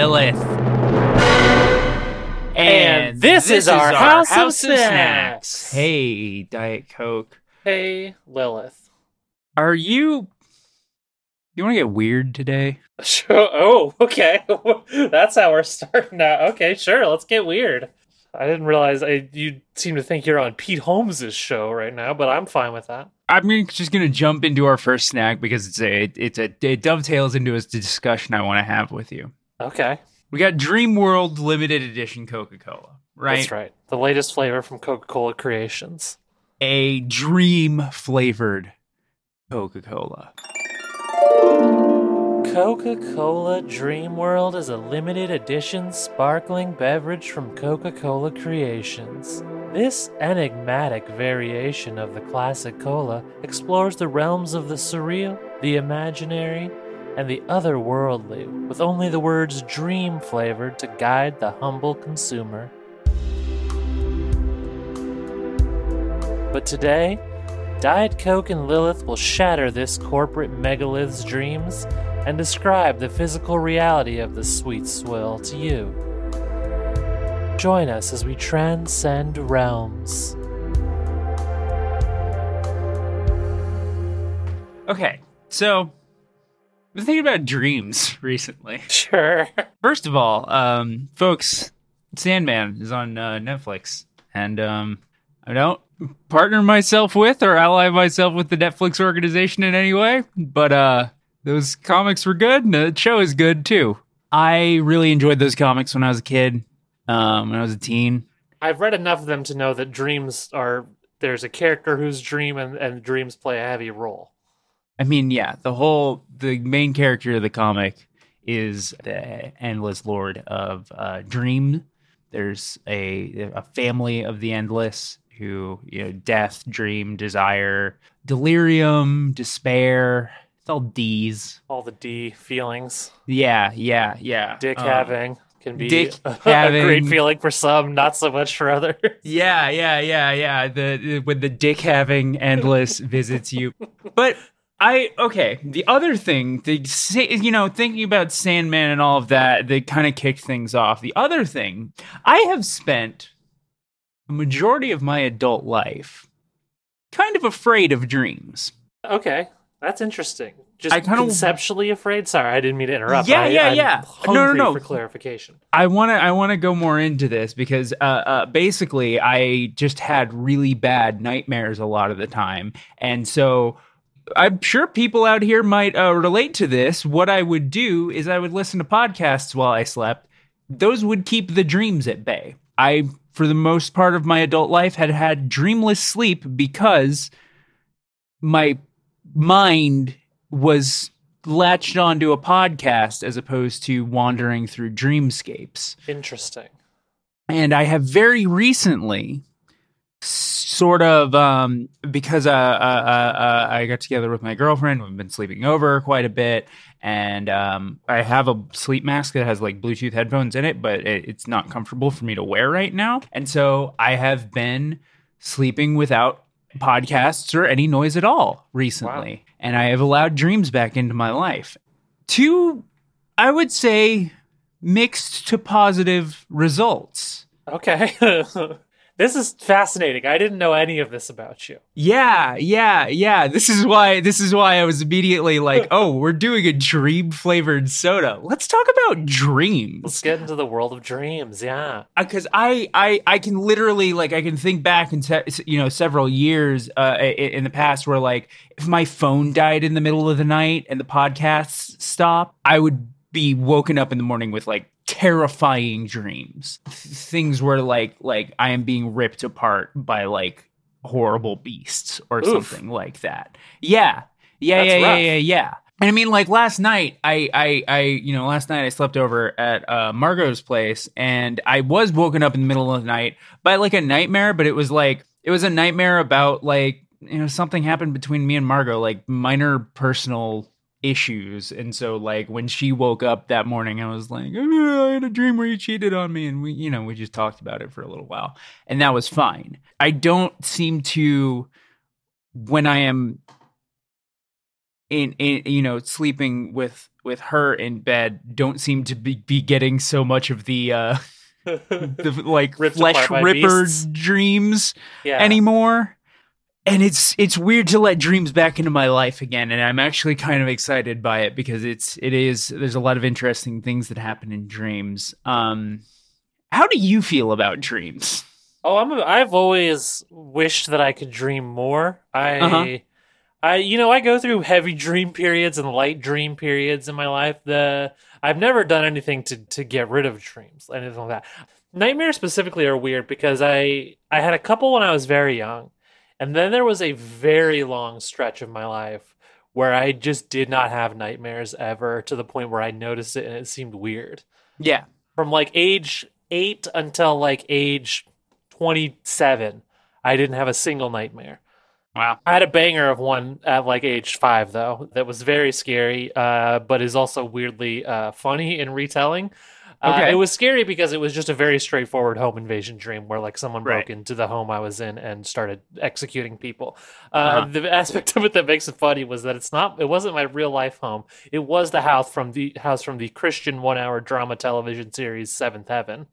Lilith. And this is our House of Snacks. Hey, Diet Coke. hey, Lilith. Are you. You want to get weird today? Sure. Oh, okay. That's how we're starting out. Okay, sure. Let's get weird. I didn't realize I, you seem to think you're on Pete Holmes' show right now, but I'm fine with that. I'm just going to jump into our first snack because it's a it's a it dovetails into a discussion I want to have with you. Okay. We got Dream World limited edition Coca-Cola, right? That's right. The latest flavor from Coca Cola Creations. A dream flavored Coca-Cola. Coca Cola Dream World is a limited edition sparkling beverage from Coca Cola Creations. This enigmatic variation of the classic cola explores the realms of the surreal, the imaginary, and the otherworldly, with only the words dream flavored to guide the humble consumer. But today, Diet Coke and Lilith will shatter this corporate megalith's dreams and describe the physical reality of the sweet swill to you. Join us as we transcend realms. Okay, so I've been thinking about dreams recently. Sure. First of all, um, folks, Sandman is on uh, Netflix, and um, I don't partner myself with or ally myself with the Netflix organization in any way, but uh, those comics were good, and the show is good too. I really enjoyed those comics when I was a kid, um, when I was a teen. I've read enough of them to know that dreams are there's a character whose dream and, and dreams play a heavy role. I mean, yeah, the whole the main character of the comic is the endless lord of uh, dream. There's a a family of the endless who you know death, dream, desire, delirium, despair. It's all D's. All the D feelings. Yeah, yeah, yeah. Dick Um, having can be dick a, great feeling for some, not so much for others. Yeah, yeah, yeah, yeah. The, the when the dick having endless visits you. But I okay. The other thing, the you know, thinking about Sandman and all of that, they kind of kicked things off. The other thing, I have spent a majority of my adult life kind of afraid of dreams. Okay, that's interesting. Just I kinda- conceptually afraid. Sorry, I didn't mean to interrupt. Yeah, I, yeah, I'm yeah. No, no, no. For clarification. I want to I want to go more into this because uh, uh, basically I just had really bad nightmares a lot of the time, and so I'm sure people out here might uh, relate to this. What I would do is I would listen to podcasts while I slept. Those would keep the dreams at bay. I, for the most part of my adult life, had had dreamless sleep because my mind was latched onto a podcast as opposed to wandering through dreamscapes. Interesting. And I have very recently sort of um, because uh, uh, uh, uh, I got together with my girlfriend. We've been sleeping over quite a bit, and um, I have a sleep mask that has like Bluetooth headphones in it, but it, it's not comfortable for me to wear right now. And so I have been sleeping without podcasts or any noise at all recently, wow. and I have allowed dreams back into my life. Two, I would say, mixed to positive results. Okay. This is fascinating. I didn't know any of this about you. Yeah, yeah, yeah. This is why this is why I was immediately like, "Oh, we're doing a dream flavored soda. Let's talk about dreams. Let's get into the world of dreams." Yeah. Uh, Cuz I I I can literally like I can think back and you know several years uh, in the past where like if my phone died in the middle of the night and the podcasts stopped, I would be woken up in the morning with like terrifying dreams. Things where like like I am being ripped apart by like horrible beasts or Oof. something like that. Yeah. Yeah, yeah, yeah, yeah, yeah. And I mean, like last night, I, I, I, you know, last night I slept over at uh, Margot's place, and I was woken up in the middle of the night by like a nightmare. But it was like it was a nightmare about like you know something happened between me and Margot, like minor personal issues. And so like when she woke up that morning i was like oh, i had a dream where you cheated on me. And we you know we just talked about it for a little while. And that was fine. I don't seem to when i am in, in you know sleeping with with her in bed don't seem to be, be getting so much of the uh the like flesh ripper dreams yeah. anymore and it's it's weird to let dreams back into my life again and i'm actually kind of excited by it because it's it is there's a lot of interesting things that happen in dreams. Um how do you feel about dreams? Oh i'm a, i've always wished that i could dream more. I uh-huh. i you know i go through heavy dream periods and light dream periods in my life. The i've never done anything to to get rid of dreams anything like that. Nightmares specifically are weird because i i had a couple when i was very young and then there was a very long stretch of my life where I just did not have nightmares ever to the point where I noticed it and it seemed weird. Yeah. From like age 8 until like age 27, I didn't have a single nightmare. Wow. I had a banger of one at like age five though that was very scary, uh, but is also weirdly uh, funny in retelling. Uh, okay. Uh, it was scary because it was just a very straightforward home invasion dream where like someone right. broke into the home I was in and started executing people. Uh, uh-huh. The aspect of it that makes it funny was that it's not. It wasn't my real life home. It was the house from the house from the Christian one hour drama television series Seventh Heaven.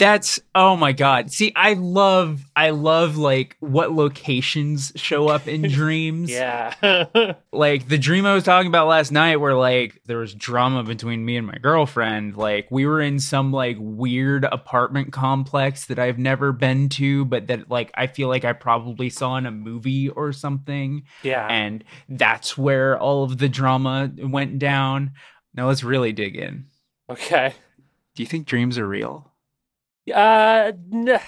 That's oh my god. See, I love I love like what locations show up in dreams. yeah. like the dream I was talking about last night where like there was drama between me and my girlfriend. Like we were in some like weird apartment complex that I've never been to, but that like I feel like I probably saw in a movie or something. Yeah. And that's where all of the drama went down. Now let's really dig in. Okay. Do you think dreams are real? Uh,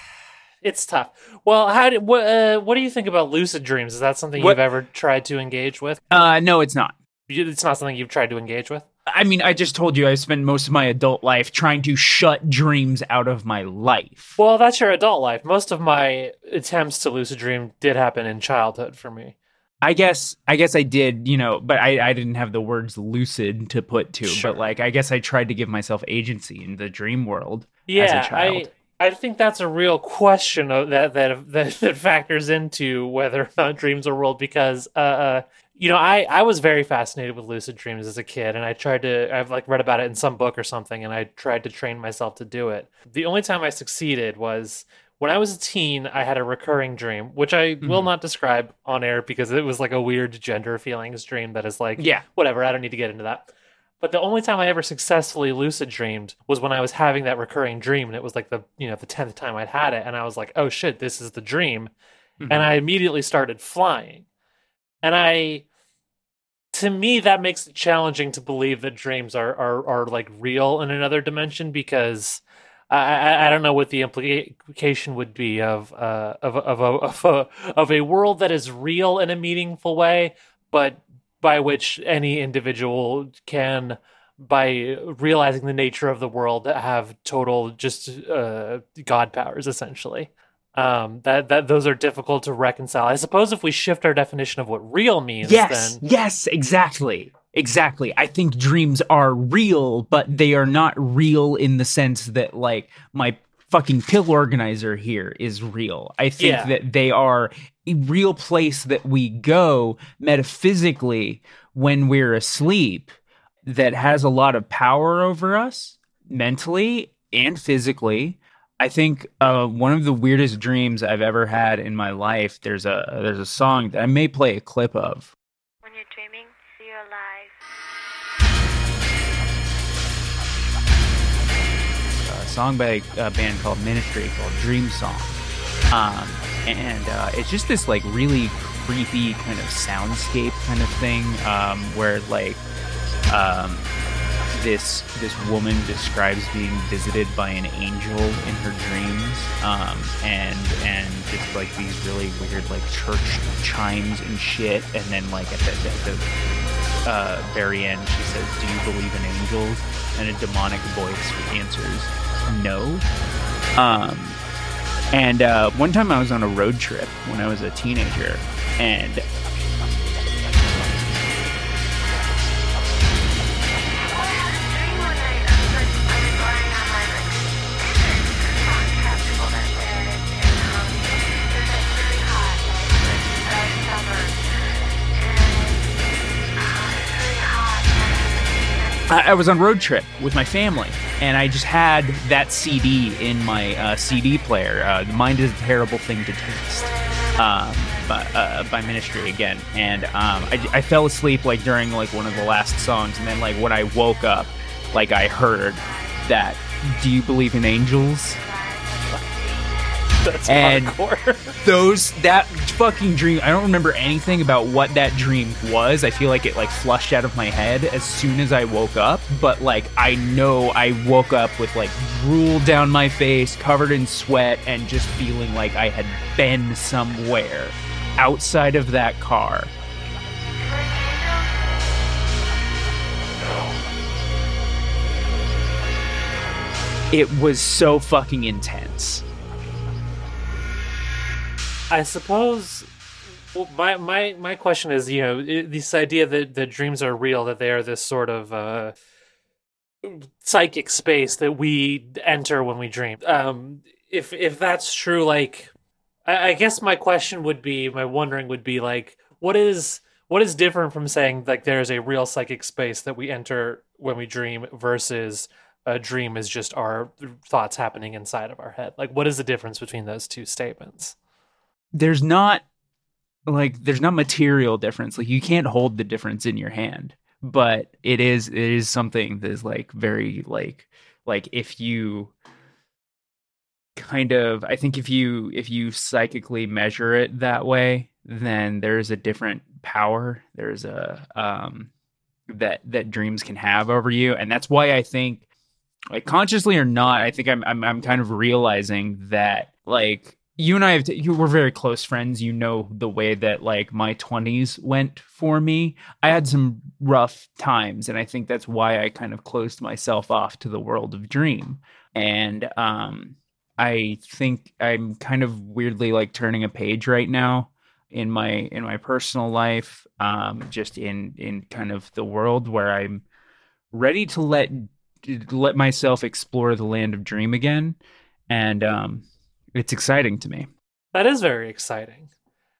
it's tough. Well, how do, what uh, what do you think about lucid dreams? Is that something what? you've ever tried to engage with? Uh, no, it's not. It's not something you've tried to engage with. I mean, I just told you I spent most of my adult life trying to shut dreams out of my life. Well, that's your adult life. Most of my attempts to lucid dream did happen in childhood for me. I guess I guess I did, you know, but I, I didn't have the words lucid to put to. Sure. But like I guess I tried to give myself agency in the dream world yeah, I I think that's a real question that that that, that factors into whether or not dreams are real because uh, uh, you know I I was very fascinated with lucid dreams as a kid and I tried to I've like read about it in some book or something and I tried to train myself to do it. The only time I succeeded was when I was a teen, I had a recurring dream, which I mm-hmm. will not describe on air because it was like a weird gender feelings dream that is like, yeah, whatever. I don't need to get into that. But the only time I ever successfully lucid dreamed was when I was having that recurring dream, and it was like the you know the tenth time I'd had it, and I was like, oh shit, this is the dream, mm-hmm. and I immediately started flying, and I. To me, that makes it challenging to believe that dreams are are, are like real in another dimension because I, I, don't know what the implication would be of uh, of of a, of a of a world that is real in a meaningful way, but by which any individual can by realizing the nature of the world have total just uh, god powers essentially um, that that those are difficult to reconcile i suppose if we shift our definition of what real means Yes, then yes, exactly. Exactly. I think dreams are real, but they are not real in the sense that like my fucking pill organizer here is real. I think Yeah. that they are a real place that we go metaphysically when we're asleep that has a lot of power over us mentally and physically. I think uh, one of the weirdest dreams I've ever had in my life. There's a there's a song that I may play a clip of. Song by a band called Ministry called Dream Song. Um, and uh, it's just this like really creepy kind of soundscape kind of thing um, where like um, this this woman describes being visited by an angel in her dreams um, and and just like these really weird like church chimes and shit and then like at the, at the uh, very end she says do you believe in angels? And a demonic voice answers no. Um, and uh, one time i was on a road trip when i was a teenager and I, was on road trip with my family, and I just had that CD in my uh, CD player. Uh, mind is a terrible thing to taste. Um, by, uh, by Ministry again, and um, I, I fell asleep like during like one of the last songs, and then like when I woke up, like I heard that. Do you believe in angels? that's And- hardcore. those that fucking dream i don't remember anything about what that dream was. I feel like it like flushed out of my head as soon as i woke up but like i know i woke up with like drool down my face covered in sweat and just feeling like i had been somewhere outside of that car. It was so fucking intense I suppose well, my my my question is, you know, this idea that that dreams are real, that they are this sort of uh, psychic space that we enter when we dream. Um, if if that's true, like, I, I guess my question would be, my wondering would be, like, what is what is different from saying like there is a real psychic space that we enter when we dream versus a dream is just our thoughts happening inside of our head. Like, what is the difference between those two statements? There's not like there's not material difference. Like you can't hold the difference in your hand but it is it is something that is like very like like if you kind of i think if you if you psychically measure it that way then there's a different power. There's a um that that dreams can have over you. And that's why i think like consciously or not i think i'm i'm, I'm kind of realizing that like you and I have t- you were very close friends. You know the way that like my 20s went for me. I had some rough times and I think that's why I kind of closed myself off to the world of dream. And um I think I'm kind of weirdly like turning a page right now in my in my personal life um just in in kind of the world where I'm ready to let let myself explore the land of dream again and um it's exciting to me. That is very exciting.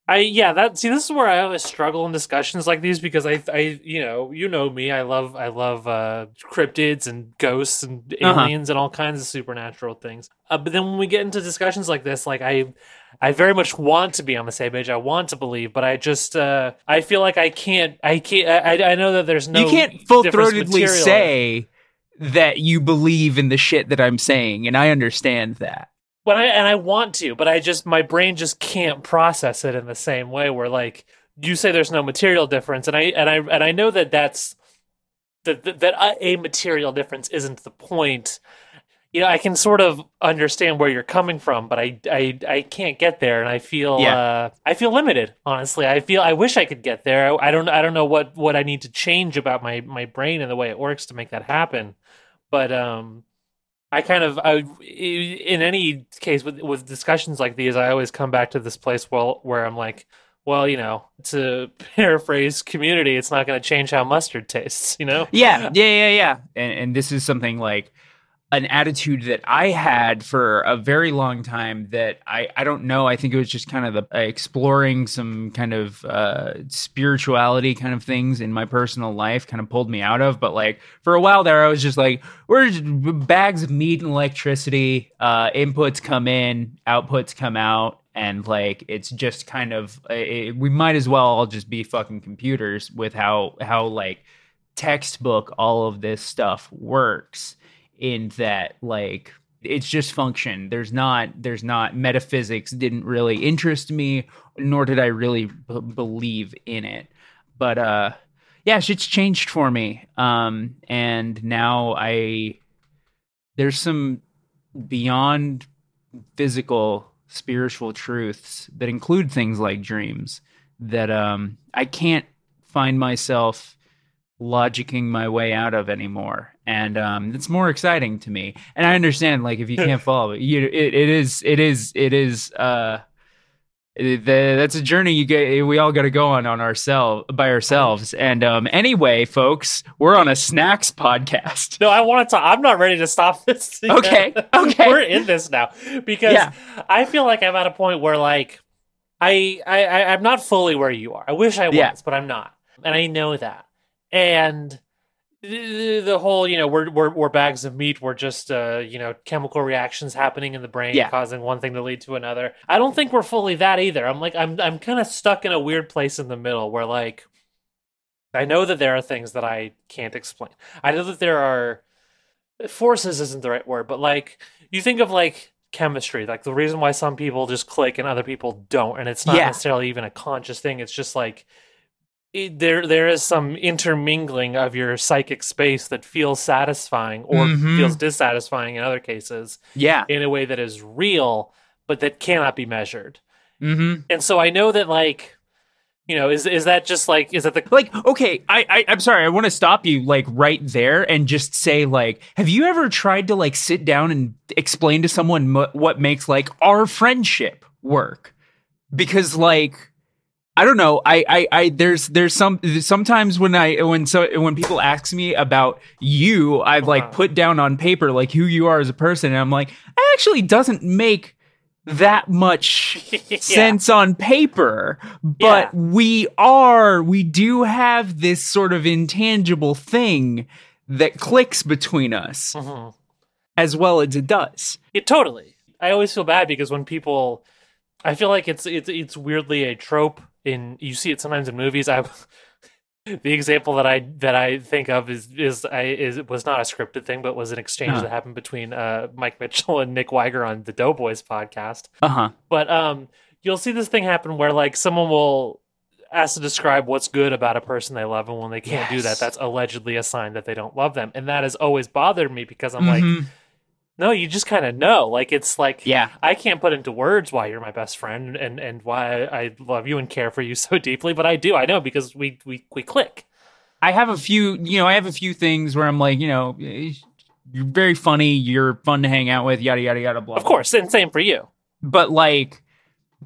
I yeah, that see this is where I always struggle in discussions like these because I I you know, you know me, I love I love uh cryptids and ghosts and Uh-huh. aliens and all kinds of supernatural things. Uh, but then when we get into discussions like this, like I I very much want to be on the same page. I want to believe, but I just uh I feel like I can't I can't I I know that there's no you can't full-throatedly say that you believe in the shit that I'm saying, and I understand that. But I and I want to, but I just my brain just can't process it in the same way. Where like you say, there's no material difference, and I and I and I know that that's that that, that a- a material difference isn't the point. you know, I can sort of understand where you're coming from, but I I, I can't get there, and I feel Yeah. uh, I feel limited. Honestly, I feel I wish I could get there. I, I don't I don't know what what I need to change about my my brain and the way it works to make that happen. But um, I kind of I in any case with with discussions like these, I always come back to this place where where I'm like. Well, you know, to paraphrase community, it's not going to change how mustard tastes, you know? Yeah, yeah, yeah, yeah. And, and this is something like an attitude that I had for a very long time that I, I don't know. I think it was just kind of the, uh, exploring some kind of uh, spirituality kind of things in my personal life kind of pulled me out of. But like for a while there, I was just like, we're just bags of meat and electricity. Uh, inputs come in, outputs come out. And like it's just kind of it, we might as well all just be fucking computers with how how like textbook all of this stuff works in that like it's just function. There's not there's not metaphysics didn't really interest me nor did i really b- believe in it. But uh yeah shit's changed for me. Um and now i there's some beyond physical spiritual truths that include things like dreams that um i can't find myself logicking my way out of anymore and um it's more exciting to me and i understand like if you can't follow it you it, it is it is it is uh it- the, that's a journey you get we all got to go on on ourselves by ourselves and um anyway folks we're on a snacks podcast No, I want to. I'm not ready to stop this. yet. Okay, okay. We're in this now because Yeah. I feel like I'm at a point where like I, I I- I'm not fully where you are. I wish I was, Yeah. but I'm not, and I know that. And the, the whole, you know, we're, we're we're bags of meat. We're just uh, you know, chemical reactions happening in the brain, Yeah. causing one thing to lead to another. I don't think we're fully that either. I'm like I'm I'm kind of stuck in a weird place in the middle where like. I know that there are things that I can't explain. I know that there are forces isn't the right word, but like you think of like chemistry, like the reason why some people just click and other people don't, and it's not Yeah. necessarily even a conscious thing. It's just like there there is some intermingling of your psychic space that feels satisfying or Mhm. feels dissatisfying in other cases yeah in a way that is real but that cannot be measured. mm-hmm And so I know that like you know is is that just like is that the like okay I, I i'm sorry i want to stop you like right there and just say like have you ever tried to like sit down and explain to someone m- what makes like our friendship work because like I don't know. I, I, I, there's, there's some, sometimes when I, when so, when people ask me about you, I've like Uh-huh. put down on paper, like who you are as a person. And I'm like, it actually doesn't make that much Yeah. sense on paper, Yeah. but we are, we do have this sort of intangible thing that clicks between us Mhm. as well as it does. Yeah, totally. I always feel bad because when people, I feel like it's it's it's weirdly a trope in you see it sometimes in movies. I the example that I that I think of is is I is it was not a scripted thing, but was an exchange Huh. that happened between uh, Mike Mitchell and Nick Weiger on the Doughboys podcast. Uh huh. But um, you'll see this thing happen where like someone will ask to describe what's good about a person they love, and when they can't do that, that's allegedly a sign that they don't love them, and that has always bothered me because I'm like, no, you just kind of know. Like it's like yeah. I can't put into words why you're my best friend and and why I love you and care for you so deeply, but I do. I know because we we we click. I have a few, you know, I have a few things where I'm like, you know, eh, you're very funny, you're fun to hang out with, yada yada yada blah. Of course, and same for you. But like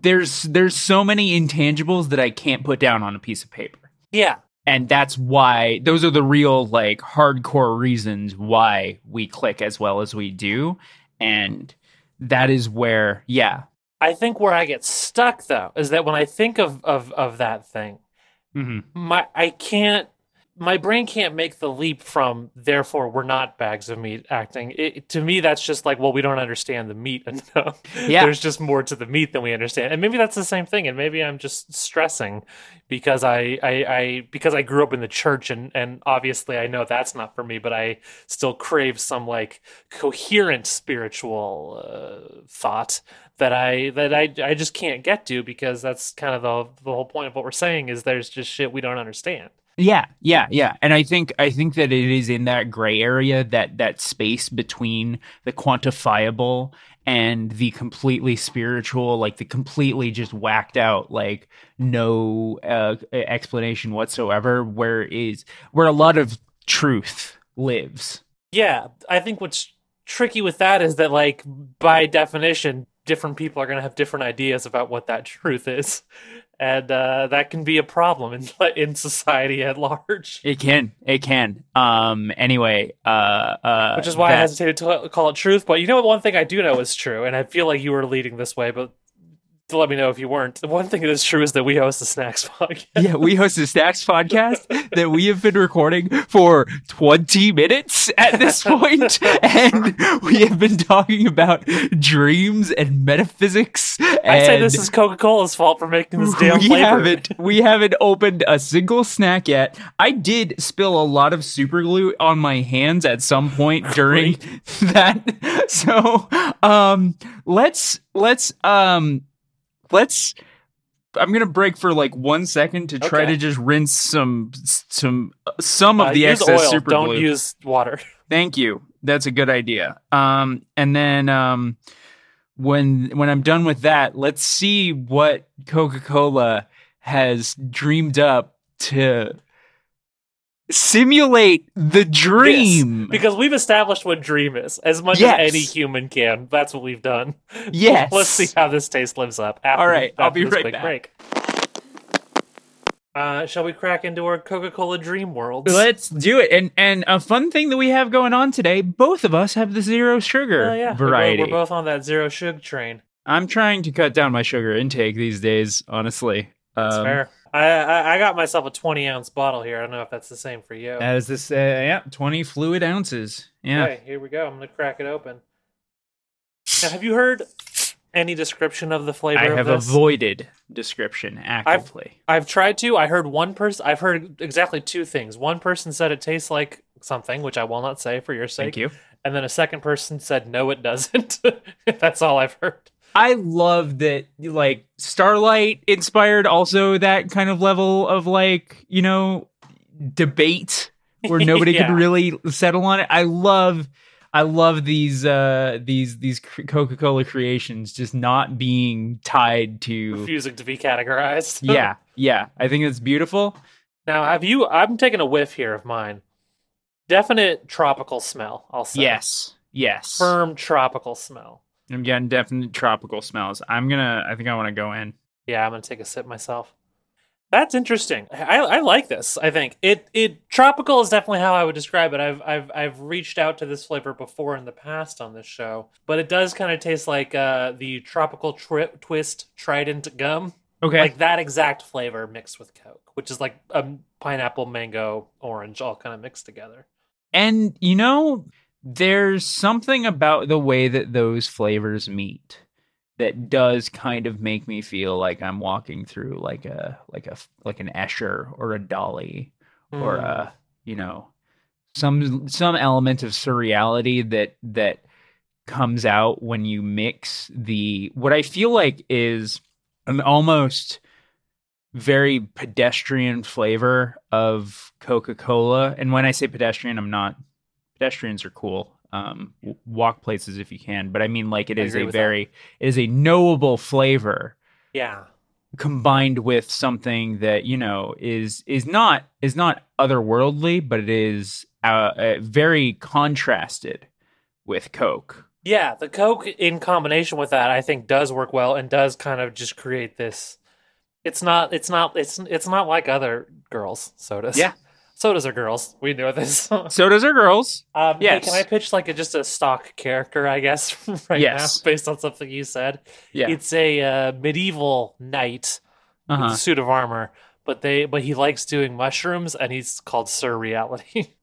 there's there's so many intangibles that I can't put down on a piece of paper. Yeah. And that's why those are the real like hardcore reasons why we click as well as we do. And that is where, yeah. I think where I get stuck though is that when I think of of of that thing, mm-hmm. my I can't my brain can't make the leap from therefore we're not bags of meat acting it, to me that's just like well we don't understand the meat enough Yeah. there's just more to the meat than we understand and maybe that's the same thing and maybe i'm just stressing because I, I i because i grew up in the church and and obviously i know that's not for me but i still crave some like coherent spiritual uh, thought that I that I I just can't get to because that's kind of the the whole point of what we're saying is there's just shit we don't understand. Yeah, yeah, yeah. And I think I think that it is in that gray area that that space between the quantifiable and the completely spiritual, like the completely just whacked out, like no uh, explanation whatsoever, where is where a lot of truth lives. Yeah, I think what's tricky with that is that, like, by definition, different people are going to have different ideas about what that truth is, and uh, that can be a problem in in society at large. It can, it can. Um. Anyway, uh, uh Which is why I hesitated to call it truth. But you know, one thing I do know is true, and I feel like you were leading this way, but to let me know if you weren't. The one thing that is true is that we host the Snacks podcast. yeah, we host the Snacks podcast that we have been recording for 20 minutes at this point, and we have been talking about dreams and metaphysics. And I say this is Coca Cola's fault for making this damn we flavor. haven't we haven't opened a single snack yet. I did spill a lot of super glue on my hands at some point during that. So um let's let's um let's I'm gonna break for like one second to try Okay. to just rinse some some some of Uh, the excess oil, super don't glue. use water. Thank you. That's a good idea. Um, and then um, when when I'm done with that, let's see what Coca Cola has dreamed up to simulate the dream. Because we've established what dream is as much Yes. as any human can. That's what we've done. Yes. Let's see how this taste lives up. After, All right, I'll be right back. Break. Uh, shall we crack into our Coca-Cola dream world Let's do it. And and a fun thing that we have going on today, both of us have the zero sugar Oh, yeah. We're- variety. We're, both on that zero sugar train. I'm trying to cut down my sugar intake these days, honestly. That's Um, fair. I, I I got myself a 20 ounce bottle here. I don't know if that's the same for you. As this, uh, yeah, 20 fluid ounces. Yeah. Okay, here we go. I'm gonna crack it open. Now, have you heard any description of the flavor? I have avoided description actively. I've tried to. I heard one person. I've heard exactly two things. One person said it tastes like something, which I will not say for your sake. Thank you. And then a second person said no, it doesn't. That's all I've heard. I love that, like, Starlight inspired also that kind of level of, like, you know, debate where nobody Yeah. could really settle on it. I love. I love these uh these these Coca Cola creations just not being tied to Refusing to be categorized. yeah yeah I think it's beautiful Now, have you? I'm taking a whiff here of mine. Definite tropical smell. I'll say. yes yes Firm tropical smell. I'm getting definite tropical smells I'm gonna I think I want to go in Yeah, I'm gonna take a sip myself. That's interesting. I, I like this. I think it it tropical is definitely how I would describe it. I've I've I've reached out to this flavor before in the past on this show, but it does kind of taste like uh, the tropical tri- twist Trident gum, okay like that exact flavor mixed with Coke, which is like a pineapple, mango, orange, all kind of mixed together. And you know, there's something about the way that those flavors meet that does kind of make me feel like I'm walking through like a like a like an Escher or a Dalí or Mm. a you know some some element of surreality that that comes out when you mix the what I feel like is an almost very pedestrian flavor of Coca-Cola. And when I say pedestrian, I'm not pedestrians are cool. Um, walk places if you can, but I mean like it I is a that. very it is a knowable flavor yeah, combined with something that you know is is not is not otherworldly, but it is uh, uh, very contrasted with Coke. yeah. The Coke in combination with that, I think, does work well and does kind of just create this. It's not. It's not. It's. It's not like other girls sodas. Yeah. Sodas are girls. We know this. um, Sodas are girls. hey, Yes. can I pitch like a, just a stock character? I guess right Yes. now, based on something you said. Yeah. It's a uh, medieval knight Uh-huh. a suit of armor, but they but he likes doing mushrooms, and he's called Sir Reality.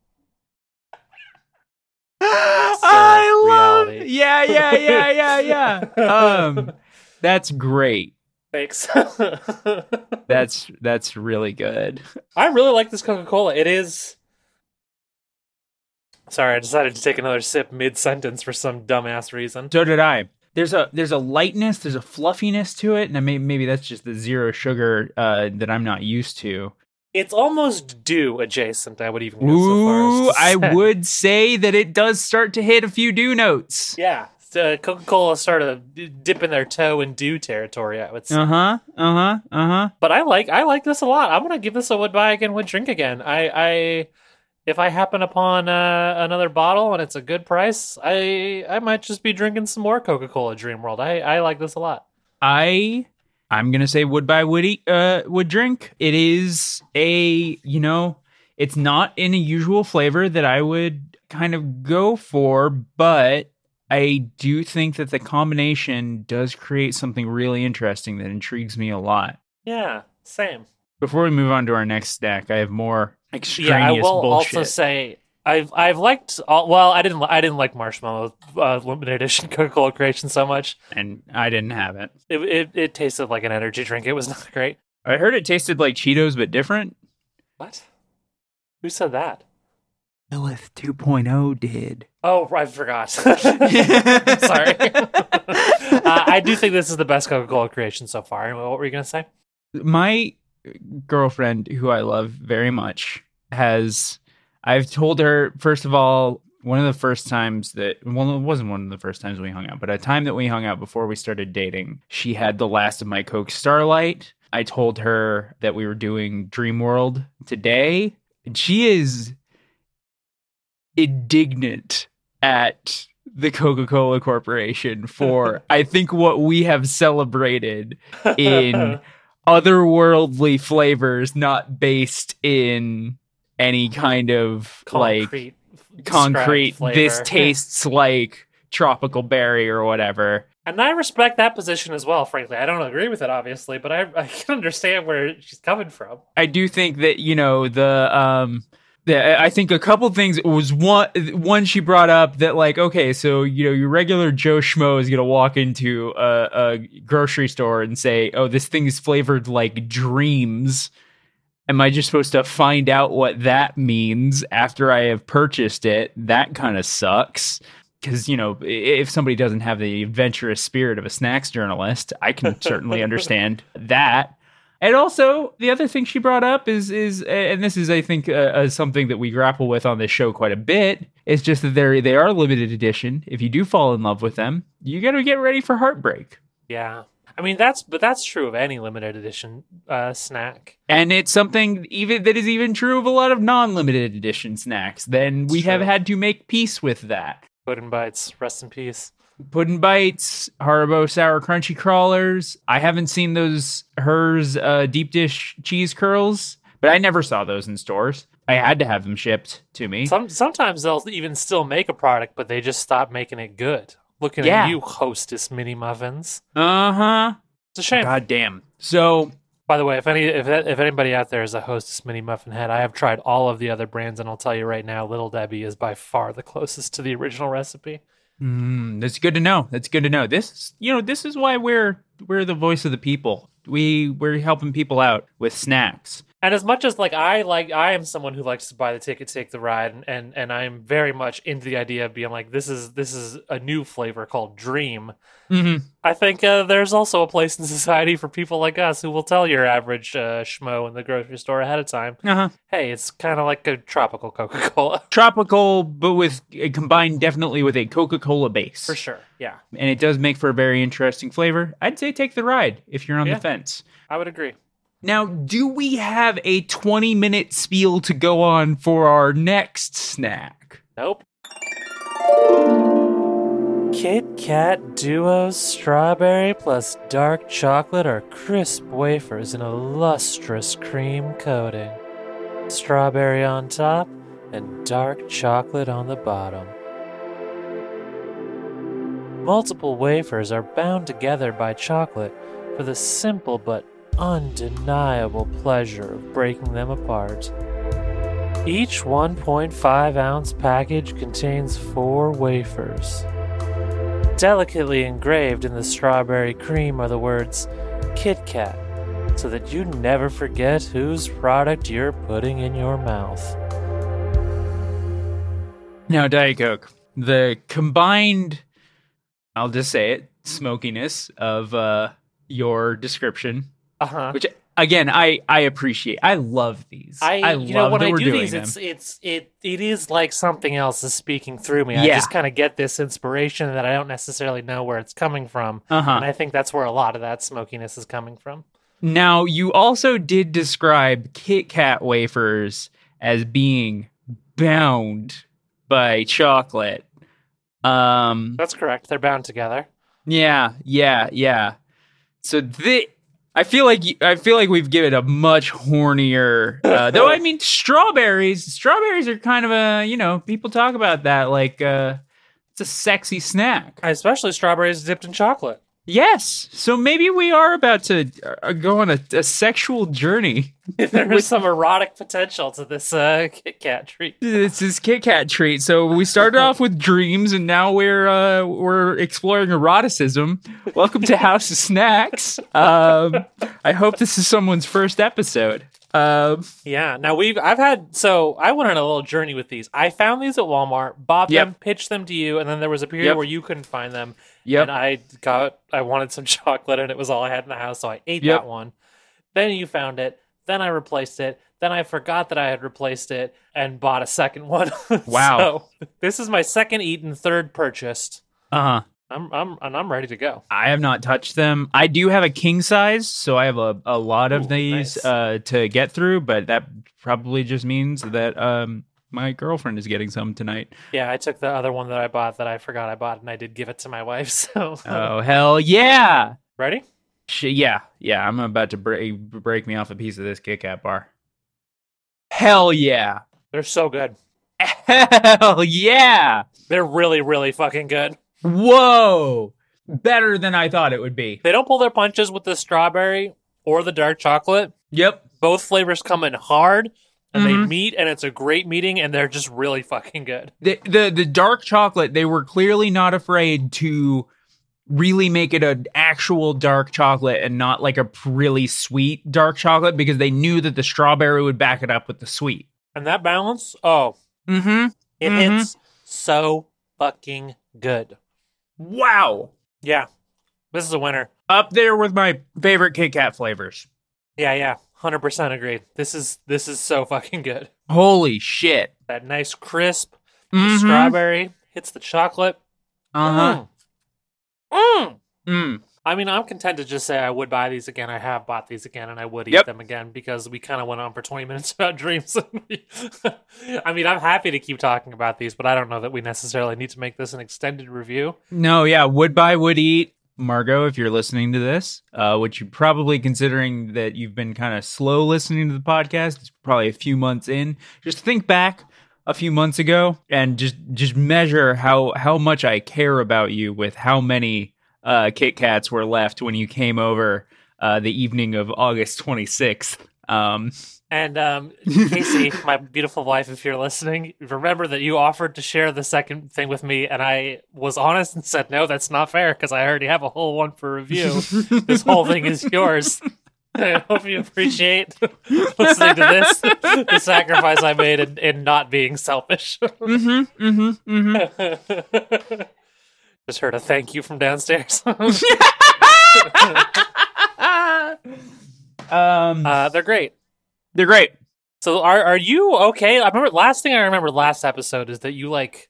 I love. reality. Yeah, yeah, yeah, yeah, yeah. um, that's great. Thanks. That's that's really good. I really like this Coca Cola. It is. Sorry, I decided to take another sip mid sentence for some dumbass reason. So did I. There's a there's a lightness, there's a fluffiness to it, and I may, maybe that's just the zero sugar uh, that I'm not used to. It's almost Dew adjacent. I would even go so far Ooh, I would say that it does start to hit a few Dew notes. Yeah, uh, Coca Cola started dipping their toe in dew territory. I would say. Uh huh. Uh huh. Uh huh. but I like I like this a lot. I'm gonna give this a would buy again, would drink again. I I if I happen upon uh, another bottle and it's a good price, I I might just be drinking some more Coca Cola Dream World. I I like this a lot. I I'm gonna say would buy would eat uh would drink. It is a you know it's not in a usual flavor that I would kind of go for, but I do think that the combination does create something really interesting that intrigues me a lot. Yeah, same. Before we move on to our next stack, I have more extraneous yeah, I will bullshit. also say I've I've liked all, well I didn't I didn't like Marshmallow uh, limited edition Coca Cola creation so much. and I didn't have it. It, it it tasted like an energy drink. It was not great. I heard it tasted like Cheetos but different. What? Who said that? Lilith 2.0 did. Oh, I forgot. Sorry. uh, I do think this is the best Coca Cola creation so far. What were you going to say? my girlfriend who i love very much has i've told her first of all one of the first times that well it wasn't one of the first times we hung out but a time that we hung out before we started dating she had the last of my coke starlight i told her that we were doing dream world today and she is indignant at the coca-cola corporation for i think what we have celebrated in otherworldly flavors not based in any kind of like concrete, concrete this tastes like tropical berry or whatever And I respect that position as well, frankly. I don't agree with it, obviously, but I, I can understand where she's coming from. i do think that you know the um the, I think a couple things was one one she brought up that like okay so you know your regular Joe schmo is gonna walk into a, a grocery store and say oh this thing is flavored like dreams. Am I just supposed to find out what that means after I have purchased it? That kind of sucks. Because you know if somebody doesn't have the adventurous spirit of a snacks journalist I can certainly understand that and also, the other thing she brought up is is, and this is, I think, uh, uh, something that we grapple with on this show quite a bit. Is just that they they are limited edition. If you do fall in love with them, you got to get ready for heartbreak. Yeah. I mean, that's, but that's true of any limited edition uh, snack. And it's something even that is even true of a lot of non-limited edition snacks. Then we It's have had to make peace with that. Pudding Bites, rest in peace. Puddin' Bites, Haribo Sour Crunchy Crawlers. I haven't seen those Herr's uh, deep dish cheese curls, but I never saw those in stores. I had to have them shipped to me. Some sometimes they'll even still make a product, but they just stop making it good. Looking Yeah. at you, Hostess mini muffins. Uh huh. It's a shame. God damn. So By the way, if any if if anybody out there is a Hostess mini muffin head, I have tried all of the other brands, and I'll tell you right now, Little Debbie is by far the closest to the original recipe. Mm, that's good to know. That's good to know. This, you know, this is why we're we're the voice of the people. We we're helping people out with snacks. And as much as like I like, I am someone who likes to buy the ticket, take the ride, and and, and I'm very much into the idea of being like, this is this is a new flavor called Dream. Mm-hmm. I think uh, there's also a place in society for people like us who will tell your average uh, schmo in the grocery store ahead of time, Uh huh. hey, it's kind of like a tropical Coca Cola. Tropical, but with uh, combined definitely with a Coca Cola base For sure. Yeah, and it does make for a very interesting flavor. I'd say take the ride if you're on Yeah. the fence. I would agree. Now, do we have a 20 minute spiel to go on for our next snack? Nope. Kit Kat Duo's strawberry plus dark chocolate are crisp wafers in a lustrous cream coating. Strawberry on top and dark chocolate on the bottom. Multiple wafers are bound together by chocolate for the simple but undeniable pleasure of breaking them apart. Each 1.5 ounce package contains four wafers. Delicately engraved in the strawberry cream are the words Kit Kat, so that you never forget whose product you're putting in your mouth. Now, Diet Coke, the combined, I'll just say it, smokiness of uh, your description, Uh huh. which again, I I appreciate. I love these. I, I you know love when I do these, them. it's it's it it is like something else is speaking through me. I just kind of get this inspiration that I don't necessarily know where it's coming from, Uh-huh. and I think that's where a lot of that smokiness is coming from. Now, you also did describe Kit Kat wafers as being bound by chocolate. Um, That's correct. They're bound together. yeah, yeah, yeah. So the I feel like I feel like we've given a much hornier. Uh, though I mean, strawberries. Strawberries are kind of a you know people talk about that like uh, it's a sexy snack. Especially strawberries dipped in chocolate. Yes. So maybe we are about to uh, go on a, a sexual journey. there is some erotic potential to this uh, Kit Kat treat. It's this Kit Kat treat. So we started off with dreams, and now we're uh, we're exploring eroticism. Welcome to House of Snacks. Um, I hope this is someone's first episode. Um, Yeah. Now we've I've had so I went on a little journey with these. I found these at Walmart, bought Yep. them, pitched them to you, and then there was a period Yep. where you couldn't find them. Yep. And I got I wanted some chocolate and it was all I had in the house, so I ate Yep. that one. Then you found it. Then I replaced it. Then I forgot that I had replaced it and bought a second one. Wow. so this is my second eaten, third purchased. uh huh. I'm I'm and I'm ready to go. I have not touched them. I do have a king size, so I have a, a lot of Ooh, these nice. uh, to get through. But that probably just means that um, my girlfriend is getting some tonight. Yeah, I took the other one that I bought that I forgot I bought and I did give it to my wife. So Oh hell yeah! ready? Sh- yeah, yeah. I'm about to break break me off a piece of this Kit Kat bar. Hell yeah! They're so good. Hell yeah! They're really, really fucking good. Whoa! Better than I thought it would be. They don't pull their punches with the strawberry or the dark chocolate. Yep. Both flavors come in hard and they Mhm. meet and it's a great meeting and they're just really fucking good. The, the the dark chocolate. They were clearly not afraid to really make it an actual dark chocolate and not like a really sweet dark chocolate because they knew that the strawberry would back it up with the sweet. And that balance, oh, Mm-hmm. it Mhm. hits so fucking good. Wow. Yeah. This is a winner. Up there with my favorite Kit Kat flavors. Yeah, yeah. 100% agreed. This is this is so fucking good. Holy shit. That nice crisp Mhm. strawberry hits the chocolate. Uh-huh. Mm. Mm. I mean, I'm content to just say I would buy these again. I have bought these again, and I would eat Yep. them again because we kind of went on for 20 minutes about dreams. I mean, I'm happy to keep talking about these, but I don't know that we necessarily need to make this an extended review. No, yeah, would buy, would eat. Margot, if you're listening to this, uh, which you're probably considering that you've been kind of slow listening to the podcast, it's probably a few months in. Just think back a few months ago and just just measure how how much I care about you with how many uh, Kit Kats were left when you came over uh, the evening of August 26th. Um, And um, Casey, my beautiful wife, if you're listening, remember that you offered to share the second thing with me, and I was honest and said, no, that's not fair because I already have a whole one for review. this whole thing is yours. I hope you appreciate listening to this, the sacrifice I made in, in not being selfish. mm-hmm, mm-hmm, mm-hmm. Just heard a thank you from downstairs. um, uh, they're great. they're great. So are are you okay? I remember last thing I remember last episode is that you like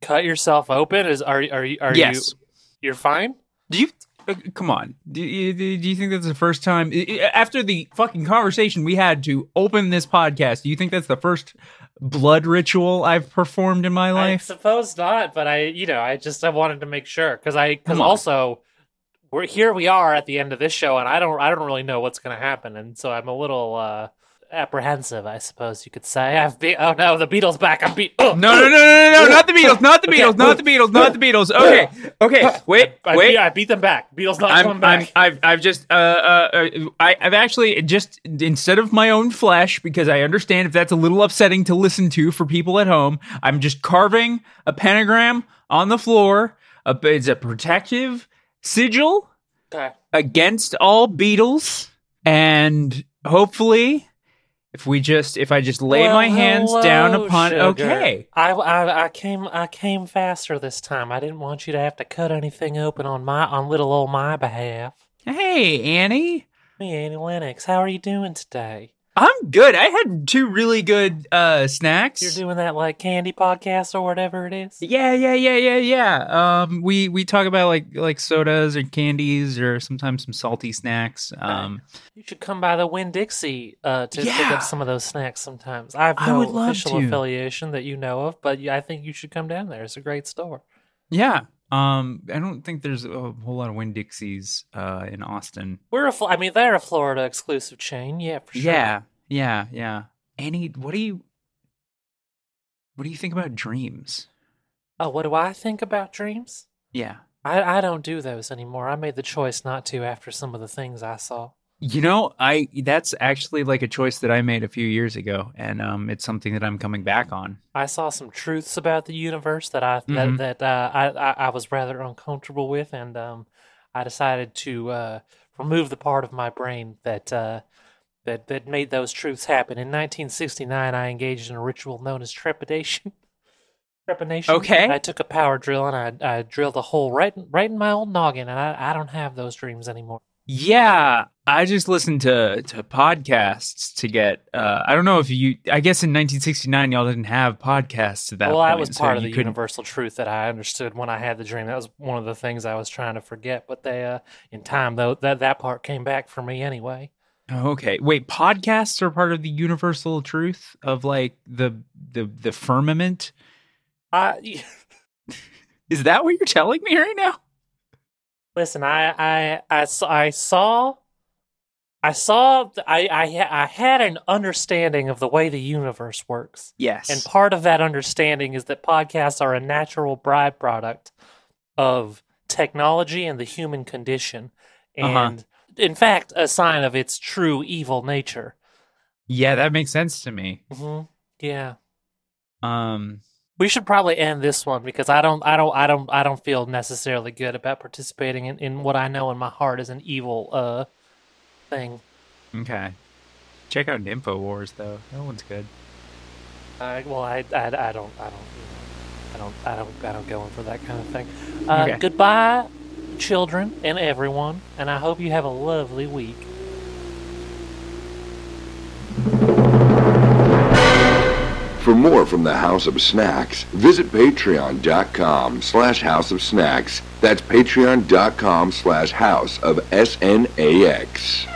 cut yourself open. Is are are you are Yes. you you're fine? Do you uh, come on? Do you, do you think that's the first time after the fucking conversation we had to open this podcast? Do you think that's the first blood ritual I've performed in my life? I suppose not, but I you know I just I wanted to make sure because I because also we're here we are at the end of this show and I don't I don't really know what's gonna happen and so I'm a little uh apprehensive I suppose you could say. I've be- oh no the Beatles back I'm beat. Oh, no, no, no, no, no, no, not the Beatles, not the Okay. Beatles, not the Beatles, not the Beatles. Okay, okay, wait, I, wait. beat, I beat them back. Beatles not I'm, coming back. I've, I've just, uh, uh, uh, I, I've actually just instead of my own flesh, because I understand if that's a little upsetting to listen to for people at home. I'm just carving a pentagram on the floor. A, it's a protective sigil okay. against all beetles, and hopefully, if we just, if I just lay my Well, hands down upon, sugar. okay, I, I I came I came faster this time. I didn't want you to have to cut anything open on my on little old my behalf. hey Annie, Me, Annie Lennox. How are you doing today? I'm good. I had two really good uh snacks. You're doing that like candy podcast or whatever it is. Yeah, yeah, yeah, yeah, yeah. Um, we we talk about like like sodas or candies or sometimes some salty snacks. Um, You should come by the Winn Dixie uh, to pick up some of those snacks sometimes. I have I no love official to. affiliation that you know of, but I think you should come down there. It's a great store. yeah. Um, I don't think there's a whole lot of Winn Dixies uh in Austin. We're a, Fl- I mean, they're a Florida exclusive chain. Yeah, for sure. Yeah, yeah, yeah. Any, what do you what do you think about dreams? Oh, what do I think about dreams? Yeah. I, I don't do those anymore. I made the choice not to after some of the things I saw. You know, I that's actually like a choice that I made a few years ago, and um, it's something that I'm coming back on. I saw some truths about the universe that I Mhm. that, that uh, I, I I was rather uncomfortable with, and um, I decided to uh, remove the part of my brain that uh, that that made those truths happen. In 1969, I engaged in a ritual known as trepidation. trepidation. Okay. I took a power drill and I I drilled a hole right right in my old noggin, and I I don't have those dreams anymore. Yeah, I just listened to to podcasts to get. Uh, I don't know if you. I guess in 1969 y'all didn't have podcasts at that well, point. that was so part of the couldn't- universal truth that I understood when I had the dream. That was one of the things I was trying to forget. But they, uh, in time, though, that that part came back for me anyway. Okay, wait. Podcasts are part of the universal truth of like the the the firmament. I Is that what you're telling me right now? Listen. I I I saw I saw. I saw. I I I had an understanding of the way the universe works, Yes. and part of that understanding is that podcasts are a natural byproduct of technology and the human condition, Uh-huh. and in fact, a sign of its true evil nature. yeah, that makes sense to me. hmm Yeah. Um. We should probably end this one because I don't I don't I don't I don't feel necessarily good about participating in, in what I know in my heart is an evil uh thing. Okay. Check out Info Wars though. That one's good. I well I, I, I don't I don't I don't I don't I don't go in for that kind of thing. Uh, Okay. Goodbye, children and everyone, and I hope you have a lovely week. For more from the House of Snacks, visit patreon.com slash house of snacks. That's patreon.com slash house of S-N-A-X.